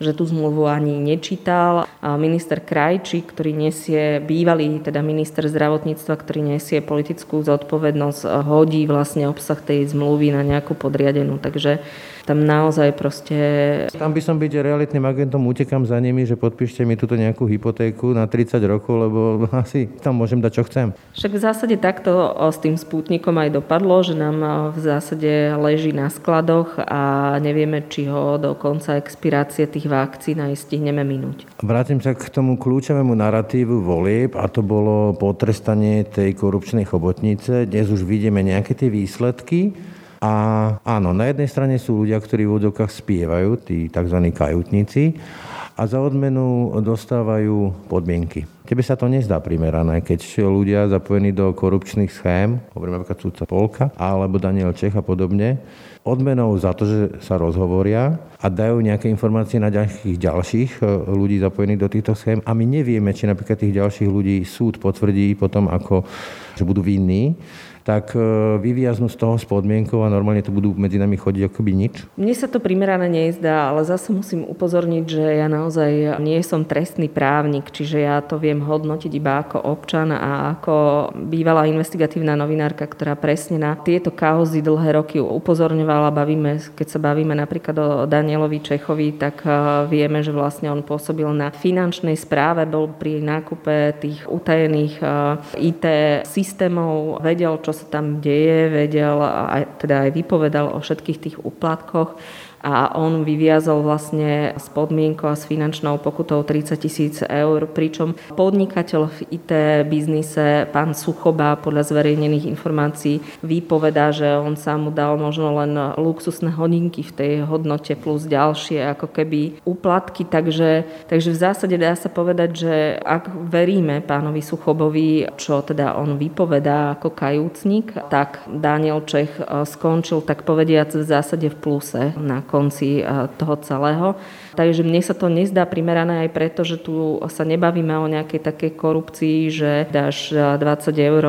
že tú zmluvu ani nečítal. Minister Krajčí, ktorý nesie, bývalý teda minister zdravotníctva, ktorý nesie politickú zodpovednosť, hodí vlastne obsah tej zmluvy na nejakú podriadenú. Takže tam naozaj proste... Tam by som byť realitným agentom, utekam za nimi, že podpíšte mi túto nejakú hypotéku na 30 rokov, lebo asi tam môžem dať, čo chcem. Však v zásade takto s tým spútnikom aj dopadlo, že nám v zásade leží na skladoch a nevieme, či ho do konca expirácie tých vakcín aj stihneme minúť. Vrátim sa k tomu kľúčovému narratívu volieb a to bolo potrestanie tej korupčnej chobotnice. Dnes už vidíme nejaké tie výsledky. A áno, na jednej strane sú ľudia, ktorí v úvodokách spievajú, tí tzv. kajutníci, a za odmenu dostávajú podmienky. Tebe sa to nezdá primerané, keď ľudia zapojení do korupčných schém, hovorím napríklad súdca Polka, alebo Daniel Čech a podobne, odmenou za to, že sa rozhovoria a dajú nejaké informácie na ďalších ďalších e, ľudí zapojených do týchto schém a my nevieme, či napríklad tých ďalších ľudí súd potvrdí potom, ako, že budú vinní tak e, vyviaznú z toho s a normálne to budú medzi nami chodiť ako by nič? Mne sa to primerané nezdá, ale zase musím upozorniť, že ja naozaj nie som trestný právnik, čiže ja to viem hodnotiť iba ako občan a ako bývalá investigatívna novinárka, ktorá presne na tieto kauzy dlhé roky upozorňovala. Bavíme, keď sa bavíme napríklad o Danielovi Čechovi, tak e, vieme, že vlastne on pôsobil na finančnej správe, bol pri nákupe tých utajených e, IT systémov, vedel, čo čo sa tam deje, vedel a teda aj vypovedal o všetkých tých úplatkoch a on vyviazol vlastne s podmienkou a s finančnou pokutou 30 tisíc eur, pričom podnikateľ v IT biznise, pán Suchoba, podľa zverejnených informácií vypovedá, že on sa mu dal možno len luxusné hodinky v tej hodnote plus ďalšie ako keby úplatky, takže, takže v zásade dá sa povedať, že ak veríme pánovi Suchobovi, čo teda on vypovedá ako kajúcnik, tak Daniel Čech skončil tak povediac v zásade v pluse na konci toho celého. Takže mne sa to nezdá primerané aj preto, že tu sa nebavíme o nejakej takej korupcii, že dáš 20 eur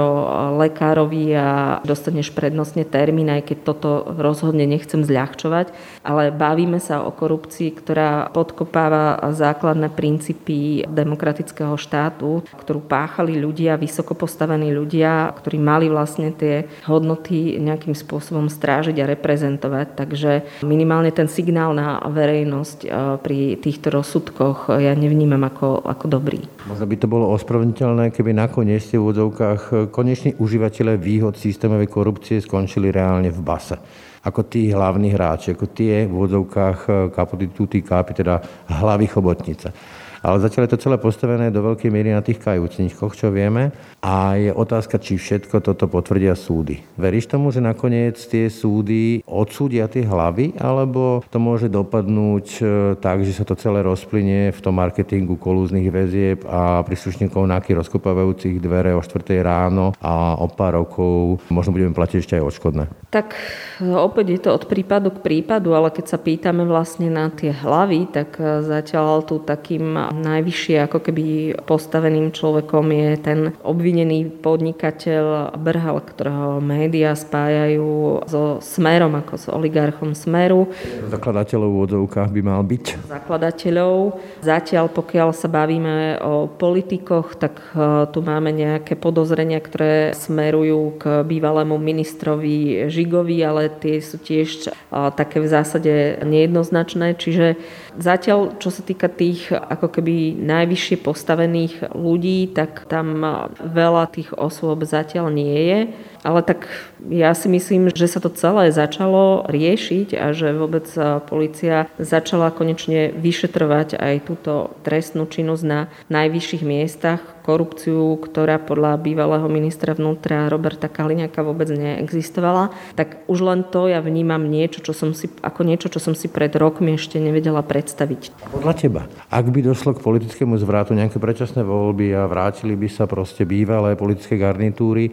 lekárovi a dostaneš prednostne termín, aj keď toto rozhodne nechcem zľahčovať, ale bavíme sa o korupcii, ktorá podkopáva základné princípy demokratického štátu, ktorú páchali ľudia, vysoko postavení ľudia, ktorí mali vlastne tie hodnoty nejakým spôsobom strážiť a reprezentovať. Takže minimálne ten signál na verejnosť pri týchto rozsudkoch ja nevnímam ako, ako dobrý. Možno by to bolo ospravedlniteľné, keby nakoniec v úvodzovkách koneční užívateľe výhod systémovej korupcie skončili reálne v base ako tí hlavní hráči, ako tie v úvodzovkách kapoty tuty kápi, teda hlavy chobotnice. Ale zatiaľ je to celé postavené do veľkej miery na tých kajúcničkoch, čo vieme. A je otázka, či všetko toto potvrdia súdy. Veríš tomu, že nakoniec tie súdy odsúdia tie hlavy, alebo to môže dopadnúť e, tak, že sa to celé rozplynie v tom marketingu kolúznych väzieb a príslušníkov náky rozkopávajúcich dvere o 4 ráno a o pár rokov možno budeme platiť ešte aj odškodné. Tak opäť je to od prípadu k prípadu, ale keď sa pýtame vlastne na tie hlavy, tak e, zatiaľ tu takým najvyššie ako keby postaveným človekom je ten obvinený podnikateľ Brhal, ktorého médiá spájajú so Smerom, ako s oligarchom Smeru. Zakladateľov v odzovkách by mal byť. Zakladateľov. Zatiaľ, pokiaľ sa bavíme o politikoch, tak e, tu máme nejaké podozrenia, ktoré smerujú k bývalému ministrovi Žigovi, ale tie sú tiež e, také v zásade nejednoznačné. Čiže zatiaľ, čo sa týka tých ako keby najvyššie postavených ľudí, tak tam veľa tých osôb zatiaľ nie je. Ale tak ja si myslím, že sa to celé začalo riešiť a že vôbec policia začala konečne vyšetrovať aj túto trestnú činnosť na najvyšších miestach, korupciu, ktorá podľa bývalého ministra vnútra Roberta Kaliňaka vôbec neexistovala. Tak už len to ja vnímam niečo, čo som si, ako niečo, čo som si pred rokmi ešte nevedela predstaviť. Podľa teba, ak by došlo k politickému zvratu, nejaké predčasné voľby a vrátili by sa proste bývalé politické garnitúry,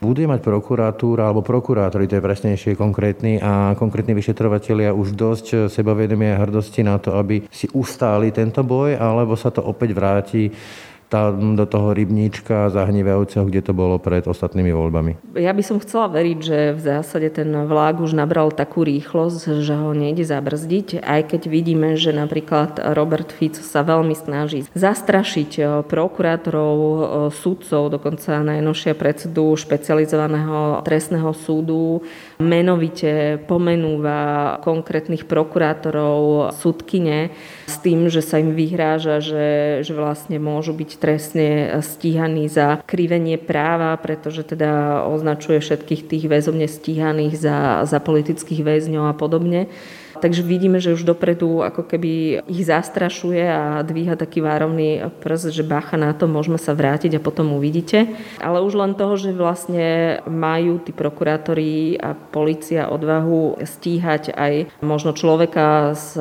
bude mať prokuratúra alebo prokurátori, to je presnejšie konkrétny a konkrétni vyšetrovateľia už dosť sebavedomia a hrdosti na to, aby si ustáli tento boj, alebo sa to opäť vráti tam do toho rybníčka zahnívajúceho, kde to bolo pred ostatnými voľbami. Ja by som chcela veriť, že v zásade ten vlák už nabral takú rýchlosť, že ho nejde zabrzdiť, aj keď vidíme, že napríklad Robert Fico sa veľmi snaží zastrašiť eh, prokurátorov, eh, sudcov, dokonca najnovšia predsedu špecializovaného trestného súdu, menovite pomenúva konkrétnych prokurátorov, sudkine s tým, že sa im vyhráža, že, že vlastne môžu byť trestne stíhaný za krivenie práva, pretože teda označuje všetkých tých väzobne stíhaných za, za politických väzňov a podobne. Takže vidíme, že už dopredu ako keby ich zastrašuje a dvíha taký várovný prst, že bacha na to, môžeme sa vrátiť a potom uvidíte. Ale už len toho, že vlastne majú tí prokurátori a policia odvahu stíhať aj možno človeka z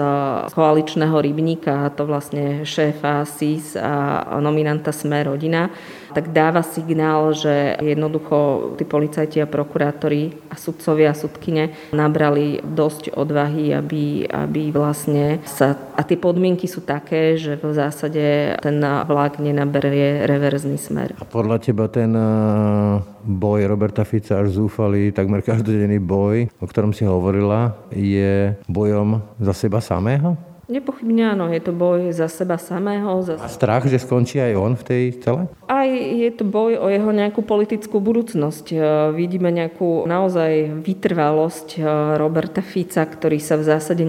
koaličného rybníka, to vlastne šéfa SIS a nominanta Sme rodina, tak dáva signál, že jednoducho tí policajti a prokurátori a sudcovia a sudkine nabrali dosť odvahy, aby, aby vlastne sa... A tie podmienky sú také, že v zásade ten vlak nenaberie reverzný smer. A podľa teba ten eh, boj Roberta Fica až zúfalý, takmer každodenný boj, o ktorom si hovorila, je bojom za seba samého? Nepochybne áno, je to boj za seba samého. Za... A strach, že skončí aj on v tej cele? Aj je to boj o jeho nejakú politickú budúcnosť. E, vidíme nejakú naozaj vytrvalosť e, Roberta Fica, ktorý sa v zásade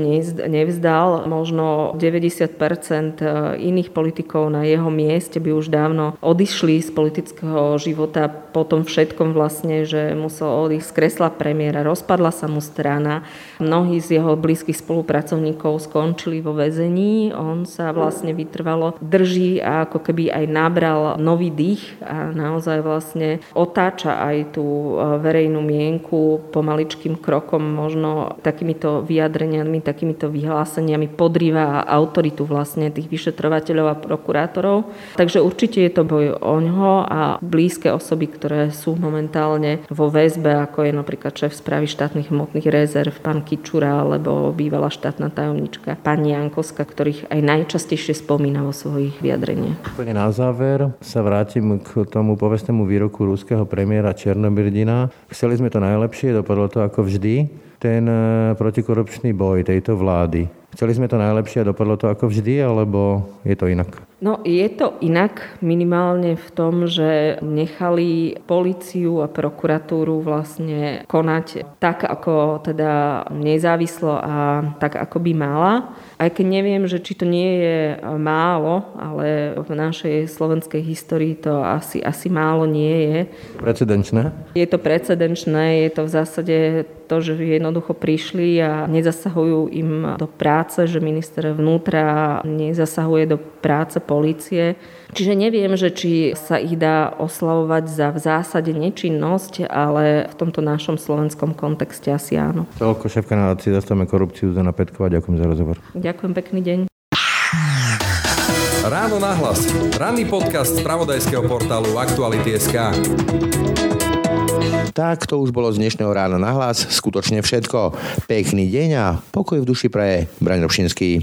nevzdal. Možno 90% e, iných politikov na jeho mieste by už dávno odišli z politického života po tom všetkom vlastne, že musel odísť z kresla premiéra, rozpadla sa mu strana. Mnohí z jeho blízkych spolupracovníkov skončili vo väzení. On sa vlastne vytrvalo drží a ako keby aj nabral nový dých a naozaj vlastne otáča aj tú e, verejnú mienku pomaličkým krokom, možno takýmito vyjadreniami, takýmito vyhláseniami podrýva autoritu vlastne tých vyšetrovateľov a prokurátorov. Takže určite je to boj o ňoho a blízke osoby, ktoré sú momentálne vo väzbe, ako je napríklad šéf správy štátnych hmotných rezerv, pán Kičura, alebo bývalá štátna tajomnička, pani Jankovska, ktorých aj najčastejšie spomína vo svojich vyjadreniach. Na záver sa vrátim k tomu povestnému výroku ruského premiéra Černobyrdina. Chceli sme to najlepšie, dopadlo to ako vždy. Ten eh, protikorupčný boj tejto vlády. Chceli sme to najlepšie a dopadlo to ako vždy, alebo je to inak? No je to inak minimálne v tom, že nechali policiu a prokuratúru vlastne konať tak, ako teda nezávislo a tak, ako by mala. Aj keď neviem, že či to nie je málo, ale v našej slovenskej histórii to asi, asi málo nie je. Precedenčné? Je to precedenčné, je to v zásade to, že jednoducho prišli a nezasahujú im do práce, že minister vnútra nezasahuje do práce policie. Čiže neviem, že či sa ich dá oslavovať za v zásade nečinnosť, ale v tomto našom slovenskom kontexte asi áno. Toľko šéfka nadácie Zastavme korupciu, Zana Petková. Ďakujem za rozhovor. Ďakujem, pekný deň. Ráno nahlas. Ranný podcast z pravodajského portálu Aktuality.sk. Tak to už bolo z dnešného rána na hlas. Skutočne všetko. Pekný deň a pokoj v duši praje. Braň Robšinský.